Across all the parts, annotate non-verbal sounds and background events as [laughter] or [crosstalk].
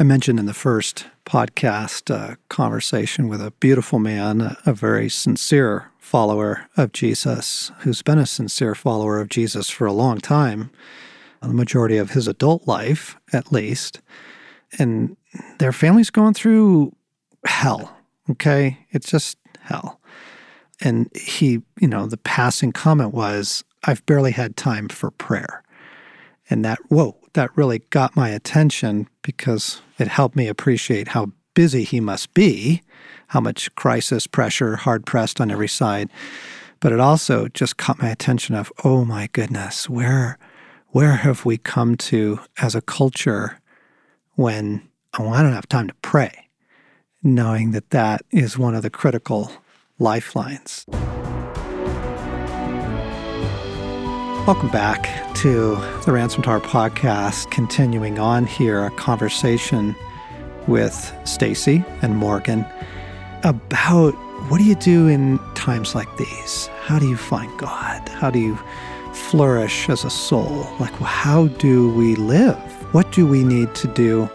I mentioned in the first podcast uh, conversation with a beautiful man, a very sincere follower of Jesus, who's been a sincere follower of Jesus for a long time, the majority of his adult life, at least. And their family's going through hell, okay? It's just hell. And he, you know, the passing comment was, I've barely had time for prayer. And that, whoa, that really got my attention because it helped me appreciate how busy he must be, how much crisis, pressure, hard pressed on every side. But it also just caught my attention of, oh my goodness, where where have we come to as a culture when oh, I don't have time to pray, knowing that that is one of the critical lifelines. Welcome back to the Ransomed Heart podcast, continuing on here a conversation with Stasi and Morgan about what do you do in times like these? How do you find God? How do you flourish as a soul? Like, how do we live? What do we need to do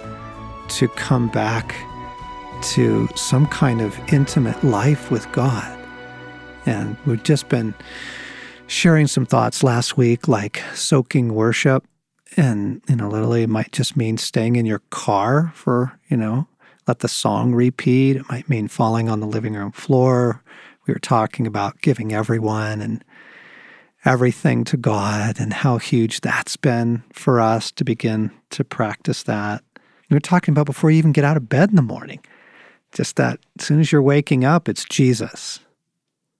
to come back to some kind of intimate life with God? And we've just been sharing some thoughts last week, like soaking worship. And, you know, literally it might just mean staying in your car for, you know, let the song repeat. It might mean falling on the living room floor. We were talking about giving everyone and everything to God and how huge that's been for us to begin to practice that. We were talking about before you even get out of bed in the morning. Just that as soon as you're waking up, it's Jesus.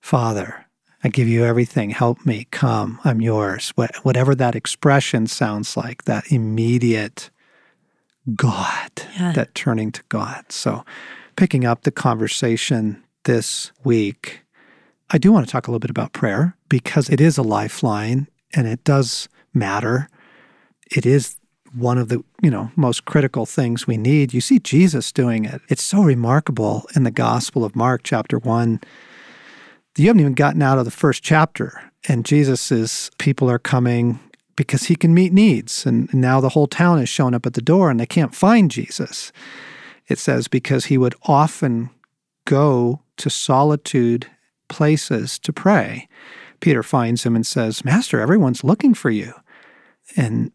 Father, I give you everything. Help me. Come. I'm yours. whatever that expression sounds like, that immediate God, yeah. that turning to God. So, picking up the conversation this week, I do want to talk a little bit about prayer because it is a lifeline and it does matter. It is one of the you know most critical things we need you see jesus doing it it's so remarkable in the gospel of mark chapter 1 you haven't even gotten out of the first chapter. And Jesus is, people are coming because he can meet needs. And now the whole town is showing up at the door and they can't find Jesus. It says, because he would often go to solitude places to pray. Peter finds him and says, Master, everyone's looking for you. And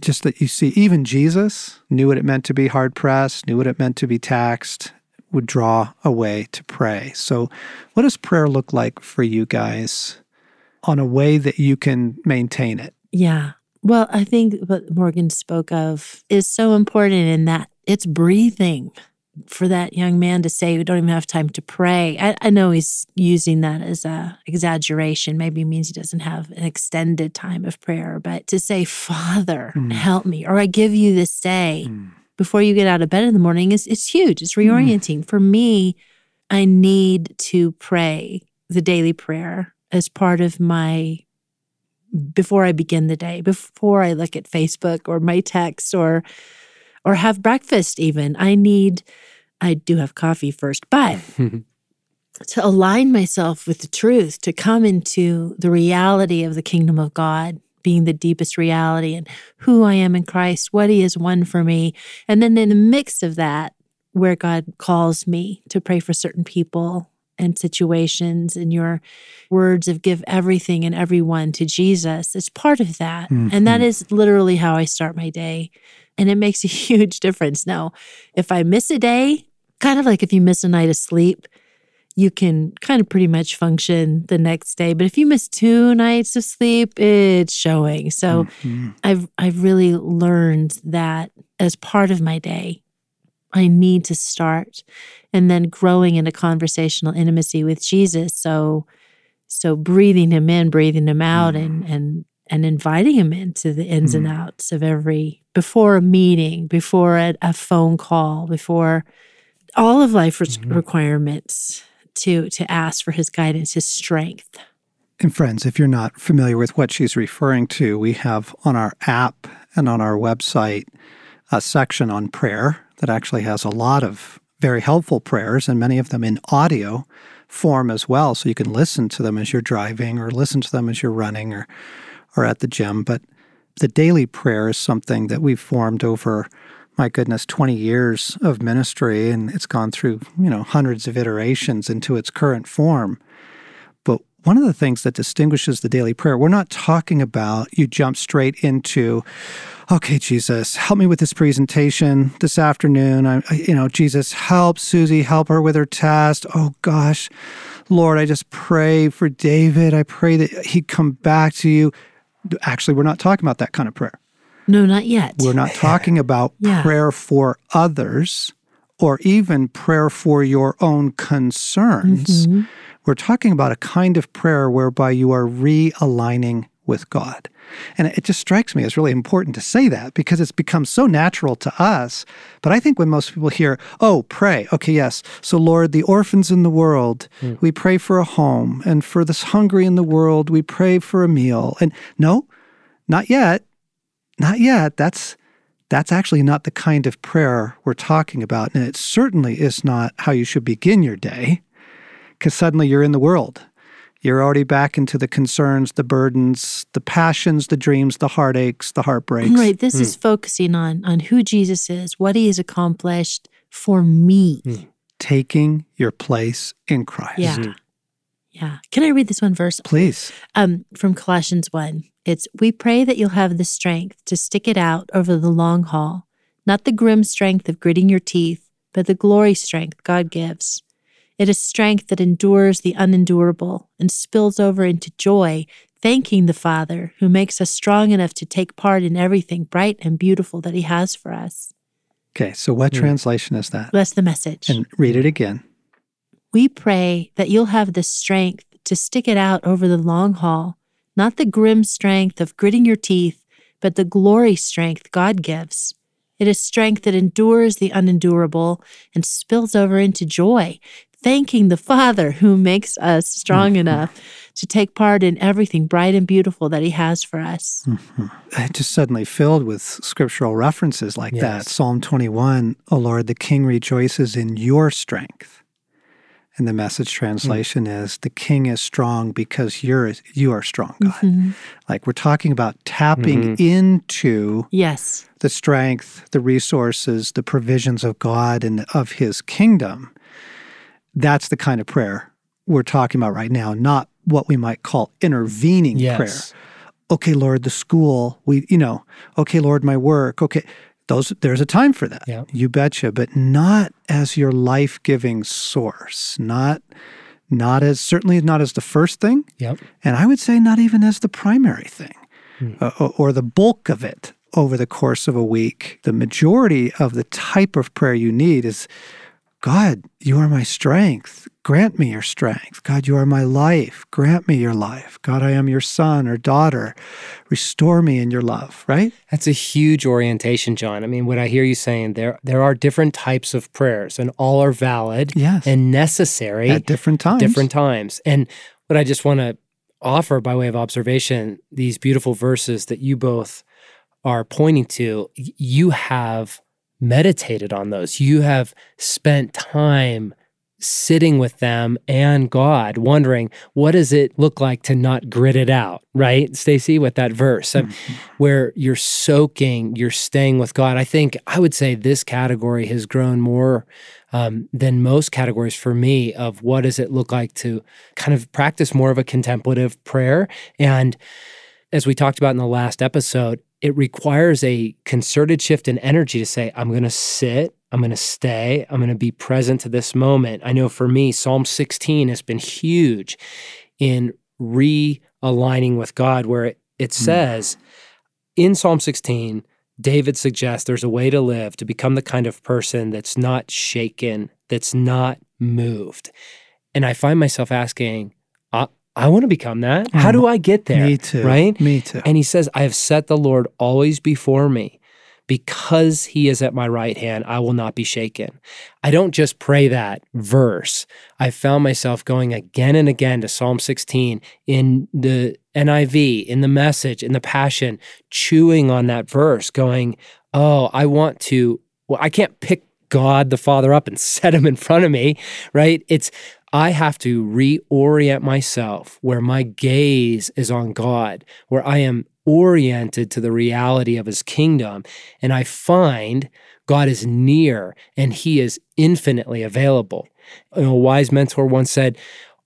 just that you see, even Jesus knew what it meant to be hard pressed, knew what it meant to be taxed, would draw away to pray. So, what does prayer look like for you guys on a way that you can maintain it? Yeah. Well, I think what Morgan spoke of is so important in that it's breathing for that young man to say we don't even have time to pray. I, I know he's using that as a exaggeration. Maybe means he doesn't have an extended time of prayer, but to say, Father, mm. help me, or I give you this day. Mm before you get out of bed in the morning is it's huge. It's mm-hmm. reorienting. Mm. For me, I need to pray the daily prayer as part of my before I begin the day, before I look at Facebook or my text or or have breakfast even. I need I do have coffee first, but [laughs] to align myself with the truth, to come into the reality of the kingdom of God being the deepest reality and who I am in Christ, what He has won for me. And then in the mix of that, where God calls me to pray for certain people and situations and your words of give everything and everyone to Jesus. It's part of that. Mm-hmm. And that mm-hmm. literally how I start my day. And it makes a [laughs] huge difference. Now, if I miss a day, kind of like if you miss a night of sleep, you can kind of pretty much function the next day. But if you miss two nights of sleep, it's showing. So mm-hmm. I've I've really learned that as part of my day, I need to start and then growing into conversational intimacy with Jesus. So so breathing him in, breathing him out mm. and and and inviting him into the ins mm. and outs of every before a meeting, before a, a phone call, before all of life mm-hmm. requirements to to ask for his guidance, his strength. And friends, if you're not familiar with what she's referring to, we have on our app and on our website a section on prayer that actually has a lot of very helpful prayers and many of them in audio form as well so you can listen to them as you're driving or listen to them as you're running or or at the gym but the daily prayer is something that we've formed over my goodness, 20 years of ministry, and it's gone through, you know, hundreds of iterations into its current form. But one of the things that distinguishes the daily prayer, we're not talking about you jump straight into, okay, Jesus, help me with this presentation this afternoon. I, you know, Jesus, help Susie, help her with her test. Oh gosh, Lord, I just pray for David. I pray that he'd come back to you. Actually, we're not talking about that kind of prayer. No, not yet. We're not talking about [laughs] Yeah. prayer for others or even prayer for your own concerns. Mhm. We're talking about a kind of prayer whereby you are realigning with God. And it just strikes me as really important to say that because it's become so natural to us. But I think when most people hear, oh, pray, okay, yes. So, Lord, the orphans in the world, we pray for a home. And for the hungry in the world, we pray for a meal. And no, not yet. Not yet. That's that's actually not the kind of prayer we're talking about. And it certainly is not how you should begin your day because suddenly you're in the world. You're already back into the concerns, the burdens, the passions, the dreams, the heartaches, the heartbreaks. Right. This is hmm. focusing on on who Jesus is, what he has accomplished for me. Hmm. Taking your place in Christ. Yeah. Mm-hmm. Yeah. Can I read this one verse? Please. Um, from Colossians 1. It's we pray that you'll have the strength to stick it out over the long haul, not the grim strength of gritting your teeth, but the glory strength God gives. It is strength that endures the unendurable and spills over into joy, thanking the Father who makes us strong enough to take part in everything bright and beautiful that He has for us. Okay, so what Hmm. translation is that? That's the message. And read it again. We pray that you'll have the strength to stick it out over the long haul, not the grim strength of gritting your teeth, but the glory strength God gives. It is strength that endures the unendurable and spills over into joy, thanking the Father who makes us strong mm-hmm. enough to take part in everything bright and beautiful that He has for us. Mm-hmm. It just suddenly filled with scriptural references like that. Yes. Psalm 21, O Lord, the king rejoices in your strength. And the message translation is the king is strong because you're you are strong, God. Mhm. Like we're talking about tapping into Yes. the strength, the resources, the provisions of God and of his kingdom. That's the kind of prayer we're talking about right now, not what we might call intervening prayer okay lord the school we you know okay lord my work okay those there's a time for that Yeah. you betcha but not as your life-giving source not not as certainly not as the first thing Yep. and i would say not even as the primary thing Hmm. uh, or, or the bulk of it over the course of a week the majority of the type of prayer you need is god you are my strength. Grant me your strength. God you are my life. Grant me your life. God i am your son or daughter. Restore me in your love right? That's a huge orientation, John. I mean, what I hear you saying there, there are different types of prayers, and all are valid Yes. and necessary at different times. different times. And what I just want to offer by way of observation, these beautiful verses that you both are pointing to, you have meditated on those. You have spent time sitting with them and God, wondering what does it look like to not grit it out, right, Stasi, with that verse um, where you're soaking, you're staying with God. I think I would say this category has grown more um, than most categories for me of what does it look like to kind of practice more of a contemplative prayer. And as we talked about in the last episode, it requires a concerted shift in energy to say, I'm going to sit, I'm going to stay, I'm going to be present to this moment. I know for me, Psalm 16 has been huge in realigning with God, where it, it hmm. says in Psalm 16, David suggests there's a way to live to become the kind of person that's not shaken, that's not moved. And I find myself asking, I, want to become that. How mm. do I get there? me too Right? me too And he says, I have set the Lord always before me. Because he is at my right hand, I will not be shaken. I don't just pray that verse. I found myself going again and again to Psalm 16 in the NIV, in the message, in the passion, chewing on that verse, going, Oh, I want to, well, I can't pick God the Father up and [laughs] set him in front of me, right? It's, I have to reorient myself where my gaze is on God, where I am oriented to the reality of his kingdom. And I find God is near and he is infinitely available. You know, a wise mentor once said,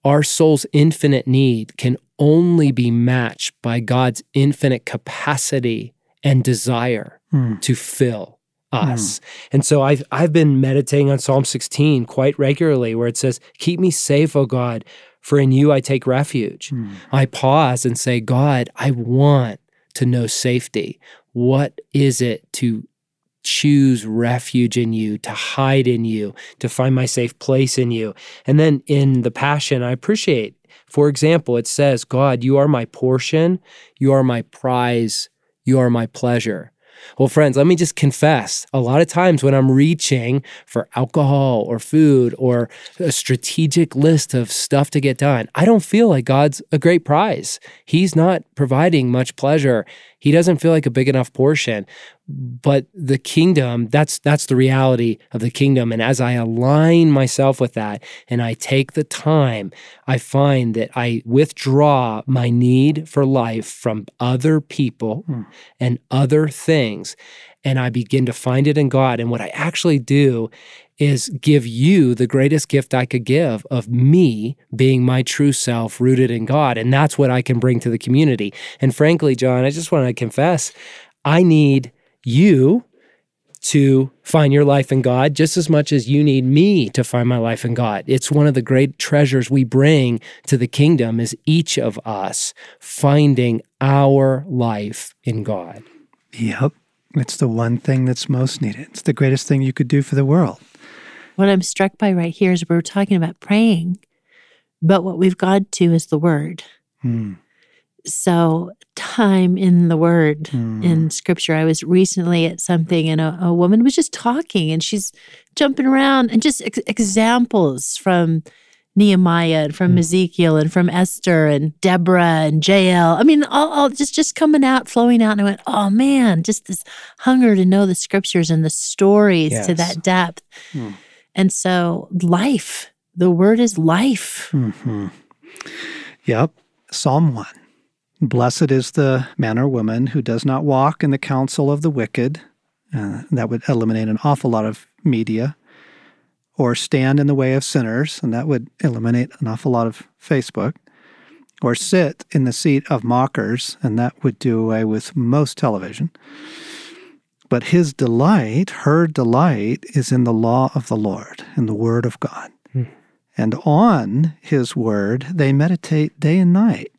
Our soul's infinite need can only be matched by God's infinite capacity and desire Hmm. to fill us. And so I've I've been meditating on Psalm 16 quite regularly where it says, Keep me safe, O God, for in you I take refuge. Hmm. I pause and say, God, I want to know safety. What is it to choose refuge in you, to hide in you, to find my safe place in you? And then in the Passion, I appreciate, for example, it says, God, you are my portion, you are my prize, you are my pleasure. Well, friends, let me just confess a lot of times when I'm reaching for alcohol or food or a strategic list of stuff to get done, I don't feel like God's a great prize. He's not providing much pleasure. He doesn't feel like a big enough portion. But the kingdom, that's that's the reality of the kingdom. And as I align myself with that and I take the time, I find that I withdraw my need for life from other people Hmm. and other things. And I begin to find it in God. And what I actually do is give you the greatest gift I could give of me being my true self rooted in God. And that's what I can bring to the community. And frankly, John, I just want to confess I need you to find your life in God just as much as you need me to find my life in God. It's one of the great treasures we bring to the kingdom is each of us finding our life in God. Yep. It's the one thing that's most needed. It's the greatest thing you could do for the world. What I'm struck by right here is we're talking about praying, but what we've got to is the word. Hmm. So, time in the word Hmm. in scripture. I was recently at something and a, a woman was just talking and she's jumping around and just ex- examples from Nehemiah and from Hmm. Ezekiel and from Esther and Deborah and Jael. I mean, all, all just just coming out, flowing out. And I went, oh man, just this hunger to know the scriptures and the stories to that depth. And so, life, the word is life. hmm Yep. Psalm 1. Blessed is the man or woman who does not walk in the counsel of the wicked. Uh, that would eliminate an awful lot of media. Or stand in the way of sinners, and that would eliminate an awful lot of Facebook. Or sit in the seat of mockers, and that would do away with most television. But his delight, her delight, is in the law of the Lord, in the word of God. Hmm. And on his word they meditate day and night.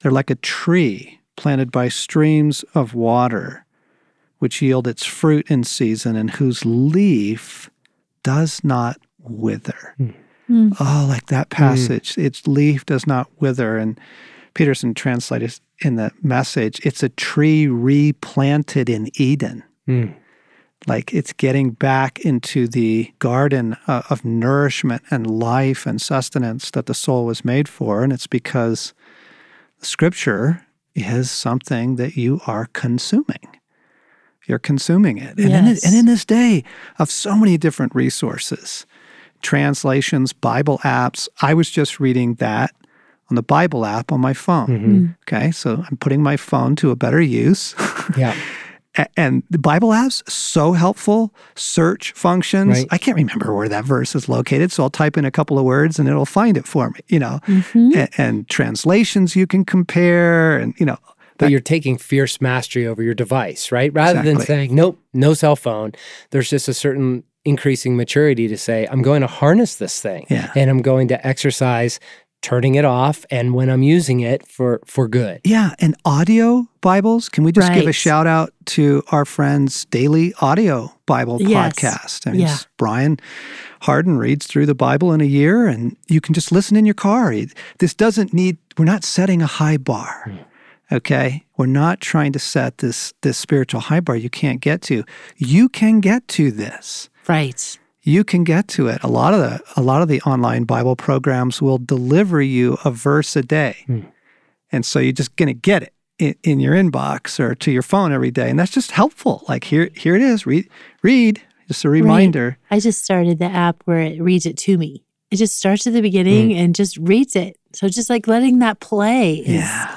They're like a tree planted by streams of water, which yield its fruit in season and whose leaf does not wither. Hmm. hmm. Oh, like that hmm. passage. Its leaf does not wither. And Peterson translated in the message, it's a tree replanted in Eden Mm. like it's getting back into the garden uh, of nourishment and life and sustenance that the soul was made for and it's because scripture is something that you are consuming you're consuming it and, in, Yes. and in this day of so many different resources translations bible apps i was just reading that on the bible app on my phone Mhm. okay so i'm putting my phone to a better use [laughs] Yeah. And the Bible apps so helpful. Search functions. Right. I can't remember where that verse is located, so I'll type in a couple of words and it'll find it for me. You know, Mhm. A- and, translations you can compare, and you know, But you're taking fierce mastery over your device, right? Rather than saying, nope, no cell phone, there's just a certain increasing maturity to say, I'm going to harness this thing Yeah. and I'm going to exercise turning it off and when I'm using it for for good. yeah. And audio Bibles. Can we just give a shout out to our friends' daily audio Bible Yes. podcast? I mean, Yeah. Brian Hardin reads through the Bible in a year, and you can just listen in your car. This doesn't need. We're not setting a high bar. Hmm. Okay, we're not trying to set this this spiritual high bar you can't get to. You can get to this. Right. You can get to it. A lot of the a lot of the online Bible programs will deliver you a verse a day, Hmm. and so you're just going to get it in, in your inbox or to your phone every day, and that's just helpful. Like here here it is. Read read. Just a reminder. I just started the app where it reads it to me. It just starts at the beginning and just reads it. So just like letting that play is Yeah.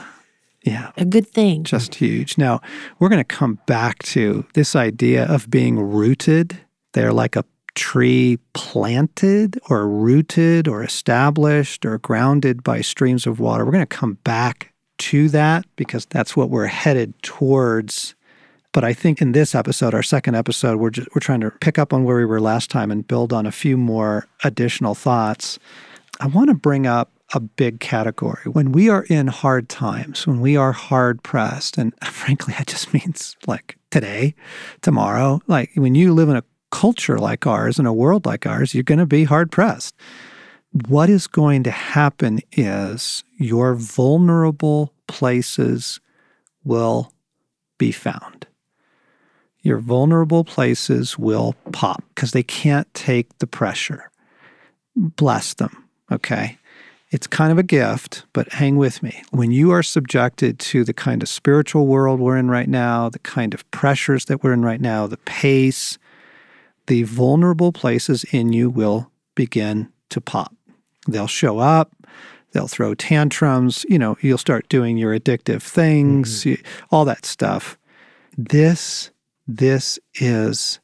Yeah. a good thing. Just huge. Now, we're going to come back to this idea of being rooted. They're like a tree planted or rooted or established or grounded by streams of water. We're going to come back to that because that's what we're headed towards. But I think in this episode, our second episode, we're just, we're trying to pick up on where we were last time and build on a few more additional thoughts. I want to bring up a big category. When we are in hard times, when we are hard pressed, and [laughs] frankly, that just means like today, tomorrow, like when you live in a culture like ours, in a world like ours, you're going to be hard pressed. What is going to happen is your vulnerable places will be found. Your vulnerable places will pop because they can't take the pressure. Bless them, okay? It's kind of a gift, but hang with me. When you are subjected to the kind of spiritual world we're in right now, the kind of pressures that we're in right now, the pace, the vulnerable places in you will begin to pop. They'll show up, they'll throw tantrums, you know, you'll start doing your addictive things, mm-hmm. all that stuff. This this is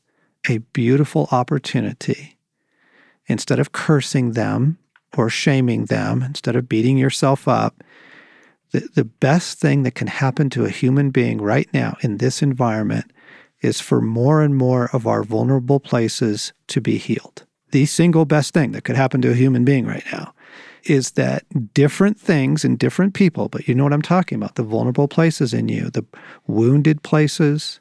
a beautiful opportunity. Instead of cursing them or shaming them, instead of beating yourself up, the, the best thing that can happen to a human being right now in this environment is for more and more of our vulnerable places to be healed. The single best thing that could happen to a human being right now is that different things in different people, but you know what I'm talking about the vulnerable places in you, the wounded places,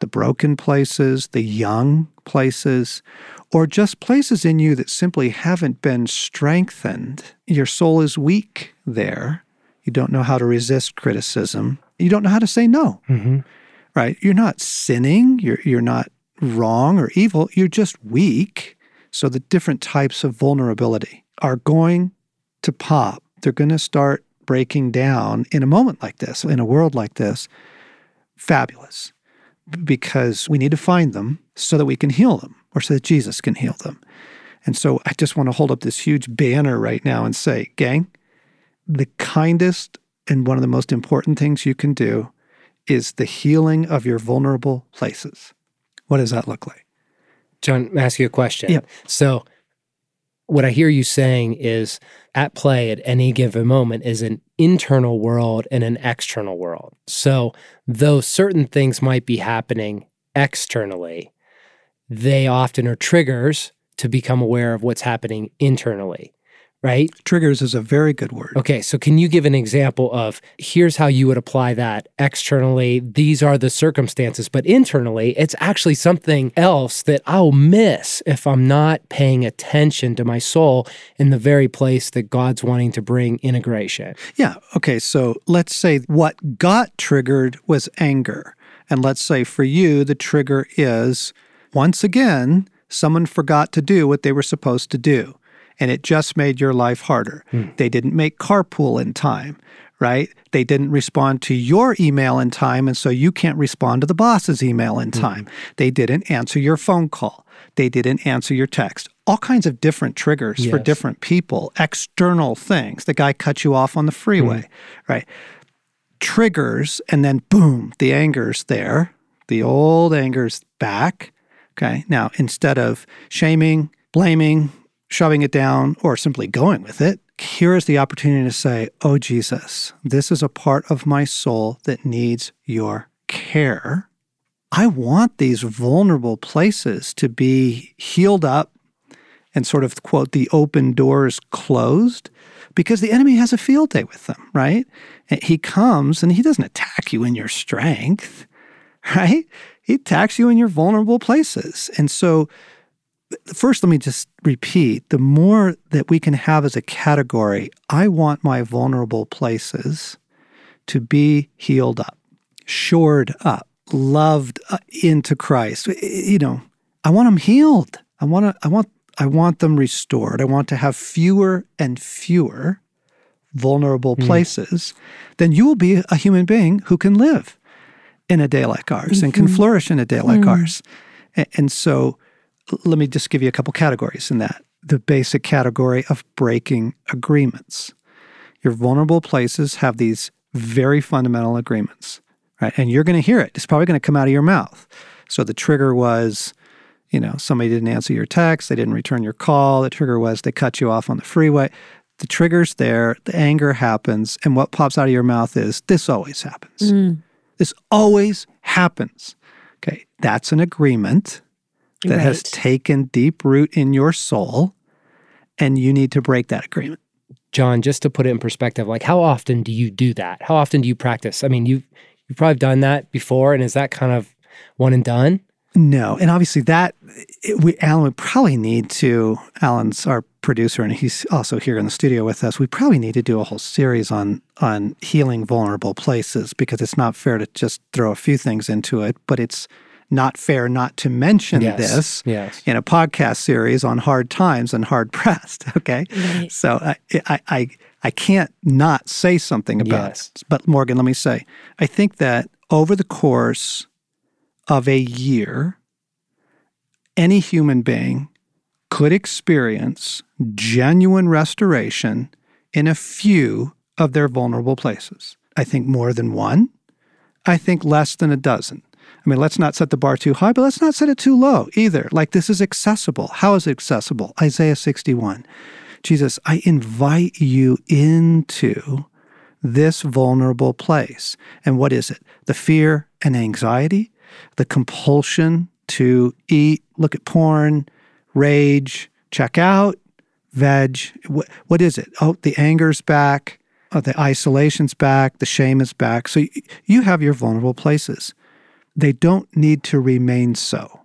the broken places, the young places, or just places in you that simply haven't been strengthened. Your soul is weak there. You don't know how to resist criticism. You don't know how to say no. Mm-hmm. Right? You're not sinning. You're, you're not wrong or evil. You're just weak. So the different types of vulnerability are going to pop. They're going to start breaking down in a moment like this, in a world like this. Fabulous because we need to find them so that we can heal them or so that Jesus can heal them. And so I just want to hold up this huge banner right now and say, gang, the kindest and one of the most important things you can do is the healing of your vulnerable places. What does that look like? John, ask you a question. Yeah. So, what I hear you saying is at play at any given moment is an internal world and an external world. So, though certain things might be happening externally, they often are triggers to become aware of what's happening internally right? Triggers is a very good word. Okay, so can you give an example of here's how you would apply that externally? These are the circumstances, but internally, it's actually something else that I'll miss if I'm not paying attention to my soul in the very place that God's wanting to bring integration. Yeah, okay, so let's say what got triggered was anger. And let's say for you, the trigger is once again, someone forgot to do what they were supposed to do and it just made your life harder. Mm. They didn't make carpool in time, right? They didn't respond to your email in time, and so you can't respond to the boss's email in hmm. time. Mm. They didn't answer your phone call. They didn't answer your text. All kinds of different triggers yes. for different people, external things. The guy cut you off on the freeway, mm. right? Triggers, and then boom, the anger's there. The old anger's back. Okay. Now, instead of shaming, blaming, shoving it down or simply going with it. Here is the opportunity to say, Oh, Jesus, this is a part of my soul that needs your care. I want these vulnerable places to be healed up and sort of, quote, the open doors closed because the enemy has a field day with them, right? He comes and he doesn't attack you in your strength, [laughs] right? He attacks you in your vulnerable places. And so first, let me just repeat the more that we can have as a category, I want my vulnerable places to be healed up, shored up, loved uh, into Christ. You know, I want them healed. I want to, I want, I want them restored. I want to have fewer and fewer vulnerable mm. places. Then you will be a human being who can live in a day like ours mm-hmm. and can mm-hmm. flourish in a day like mm. ours. And so, let me just give you a couple categories in that. The basic category of breaking agreements. Your vulnerable places have these very fundamental agreements, right? And you're going to hear it. It's probably going to come out of your mouth. So the trigger was, you know, somebody didn't answer your text, they didn't return your call. The trigger was they cut you off on the freeway. The trigger's there, the anger happens, and what pops out of your mouth is this always happens. Mm, This always happens. Okay, that's an agreement that has taken deep root in your soul, and you need to break that agreement. John, just to put it in perspective, like how often do you do that? How often do you practice? I mean, you you've probably done that before, and is that kind of one and done? No, and obviously that it, we Alan would probably need to. Alan's our producer, and he's also here in the studio with us. We probably need to do a whole series on on healing vulnerable places because it's not fair to just throw a few things into it, but it's not fair not to mention Yes. this Yes. in a podcast series on hard times and hard pressed. [laughs] Okay, Right. so I I I, I can't not say something about Yes. it. But Morgan, let me say, I think that over the course of a year, any human being could experience genuine restoration in a few of their vulnerable places. I think more than one. I think less than a dozen. I mean, let's not set the bar too high, but let's not set it too low either. Like, this is accessible. How is it accessible? Isaiah 61. Jesus, I invite you into this vulnerable place. And what is it? The fear and anxiety, the compulsion to eat, look at porn, rage, check out, veg. What, what is it? Oh, the anger's back, oh, the isolation's back, the shame is back. So y- you have your vulnerable places. They don't need to remain so.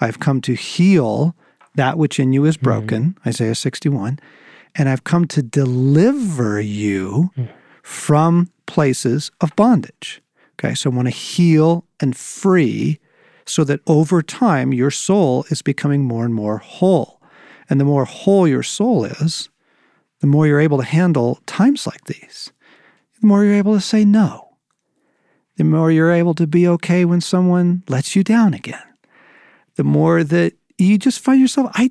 I've come to heal that which in you is mm-hmm. broken, Isaiah 61, and I've come to deliver you mm. from places of bondage. Okay, so I want to heal and free so that over time your soul is becoming more and more whole. And the more whole your soul is, the more you're able to handle times like these. The more you're able to say no. The more you're able to be okay when someone lets you down again. The more that you just find yourself, I,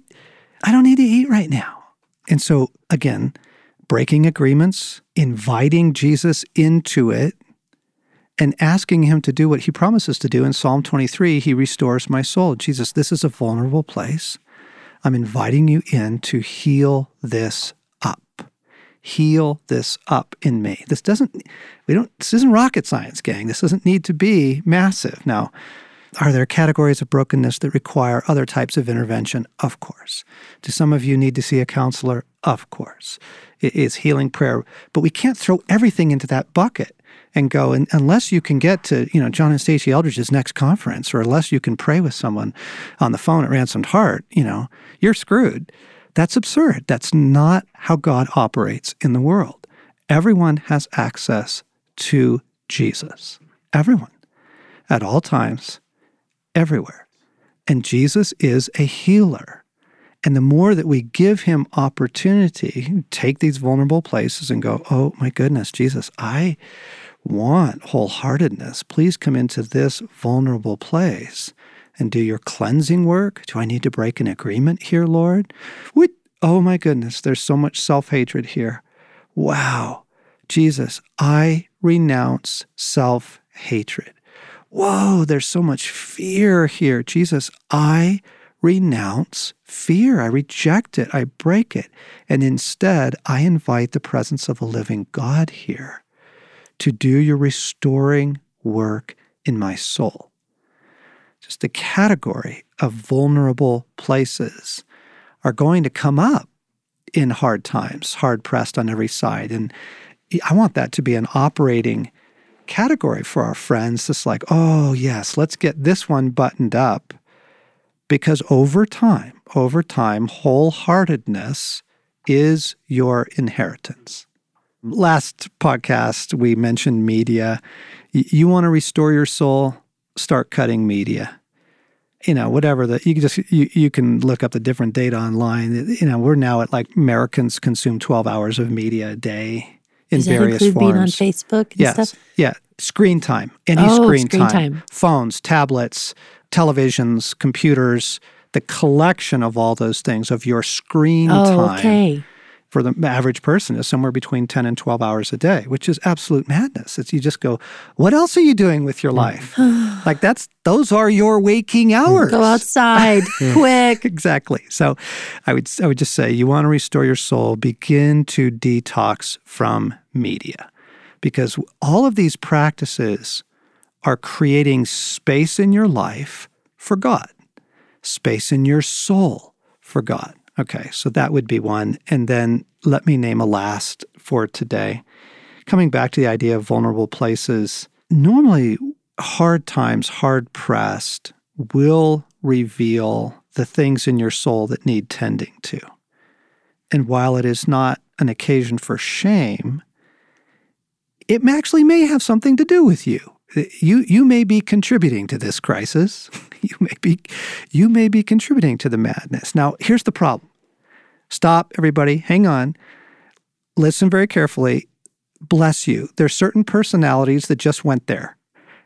I don't need to eat right now. And so, again, breaking agreements, inviting Jesus into it, and asking him to do what he promises to do in Psalm 23 he restores my soul. Jesus, this is a vulnerable place. I'm inviting you in to heal this. Heal this up in me. This doesn't, we don't, this isn't rocket science, gang. This doesn't need to be massive. Now, are there categories of brokenness that require other types of intervention? Of course. Do some of you need to see a counselor? Of course. It is healing prayer. But we can't throw everything into that bucket and go, and unless you can get to, you know, John and Stasi Eldredge's next conference, or unless you can pray with someone on the phone at Ransomed Heart, you know, you're screwed. That's absurd. That's not how God operates in the world. Everyone has access to Jesus. Everyone. At all times, everywhere. And Jesus is a healer. And the more that we give him opportunity, take these vulnerable places and go, oh my goodness, Jesus, I want wholeheartedness. Please come into this vulnerable place and do your cleansing work. Do I need to break an agreement here, Lord? What? Oh my goodness, there's so much self hatred here. Wow. Jesus, I renounce self hatred. Whoa, there's so much fear here. Jesus, I renounce fear. I reject it. I break it. And instead, I invite the presence of a living God here to do your restoring work in my soul. Just the category of vulnerable places are going to come up in hard times, hard pressed on every side. And I want that to be an operating category for our friends. Just like, oh, yes, let's get this one buttoned up. Because over time, over time, wholeheartedness is your inheritance. Last podcast, we mentioned media. You want to restore your soul? Start cutting media. You know, whatever the you can just you, you can look up the different data online. You know, we're now at like Americans consume 12 hours of media a day in Does various include being on. Facebook and yes. stuff? Yeah. Screen time. Any Oh, screen, screen time. time. Phones, tablets, televisions, computers, the collection of all those things of your screen Oh, time okay. For the average person is somewhere between 10 and 12 hours a day, which is absolute madness. It's you just go, what else are you doing with your life? [sighs] like that's those are your waking hours. Go outside [laughs] quick. [laughs] exactly. So I would I would just say you want to restore your soul, begin to detox from media. Because all of these practices are creating space in your life for God, space in your soul for God. Okay, so that would be one. And then let me name a last for today. Coming back to the idea of vulnerable places, normally hard times, hard pressed, will reveal the things in your soul that need tending to. And while it is not an occasion for shame, it actually may have something to do with you. You, you may be contributing to this crisis. [laughs] You may be you may be contributing to the madness. Now, here's the problem. Stop, everybody. Hang on. Listen very carefully. Bless you. There's certain personalities that just went there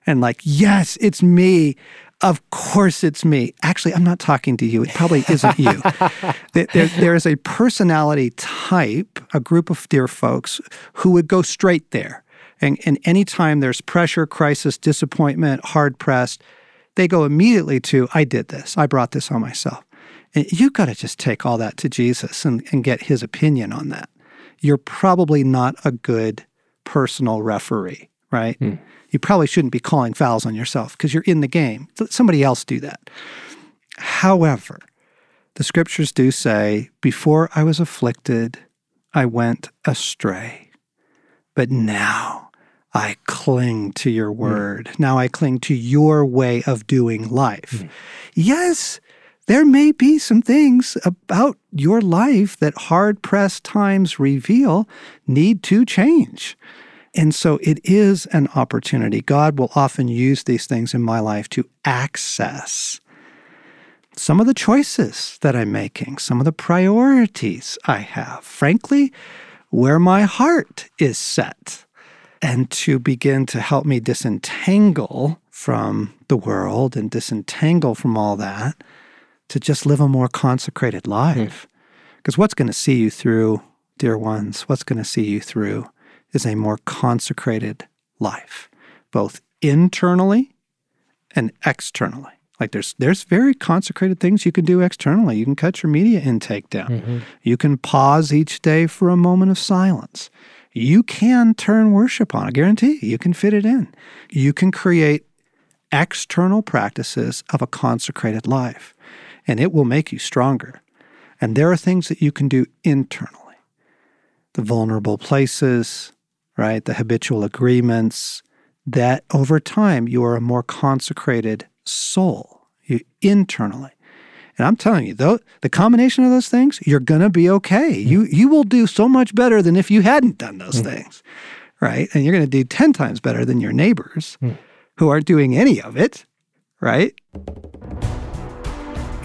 and like, yes, it's me. Of course it's me. Actually, I'm not talking to you. It probably isn't you. [laughs] there, there is a personality type, a group of dear folks who would go straight there. And, and anytime there's pressure, crisis, disappointment, hard pressed, they go immediately to, I did this. I brought this on myself. And you've got to just take all that to Jesus and, and get his opinion on that. You're probably not a good personal referee, right? Hmm. You probably shouldn't be calling fouls on yourself because you're in the game. Let somebody else do that. However, the scriptures do say, Before I was afflicted, I went astray. But now I cling to your hmm. word. Mm. Now I cling to your way of doing life. Mm. Yes, there may be some things about your life that hard pressed times reveal need to change. And so it is an opportunity. God will often use these things in my life to access some of the choices that I'm making, some of the priorities I have, frankly, where my heart is set and to begin to help me disentangle from the world and disentangle from all that to just live a more consecrated life. Because mm. what's going to see you through, dear ones, what's going to see you through is a more consecrated life, both internally and externally. Like there's there's very consecrated things you can do externally. You can cut your media intake down. Mm-hmm. You can pause each day for a moment of silence you can turn worship on. I guarantee you, you can fit it in. You can create external practices of a consecrated life, and it will make you stronger. And there are things that you can do internally the vulnerable places, right? The habitual agreements, that over time you are a more consecrated soul you, internally. And I'm telling you, though, the combination of those things, you're gonna be okay. Mm. You you will do so much better than if you hadn't done those mm. things, right? And you're gonna do ten times better than your neighbors mm. who aren't doing any of it, right?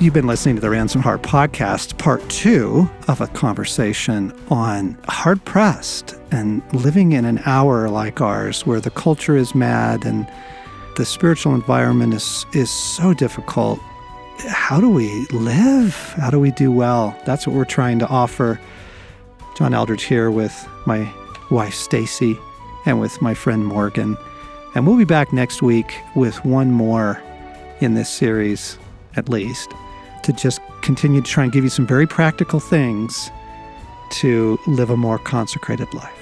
You've been listening to the Ransomed Heart podcast, part two of a conversation on hard pressed and living in an hour like ours where the culture is mad and the spiritual environment is, is so difficult how do we live? How do we do well? That's what we're trying to offer. John Eldredge here with my wife Stasi and with my friend Morgan. And we'll be back next week with one more in this series, at least, to just continue to try and give you some very practical things to live a more consecrated life.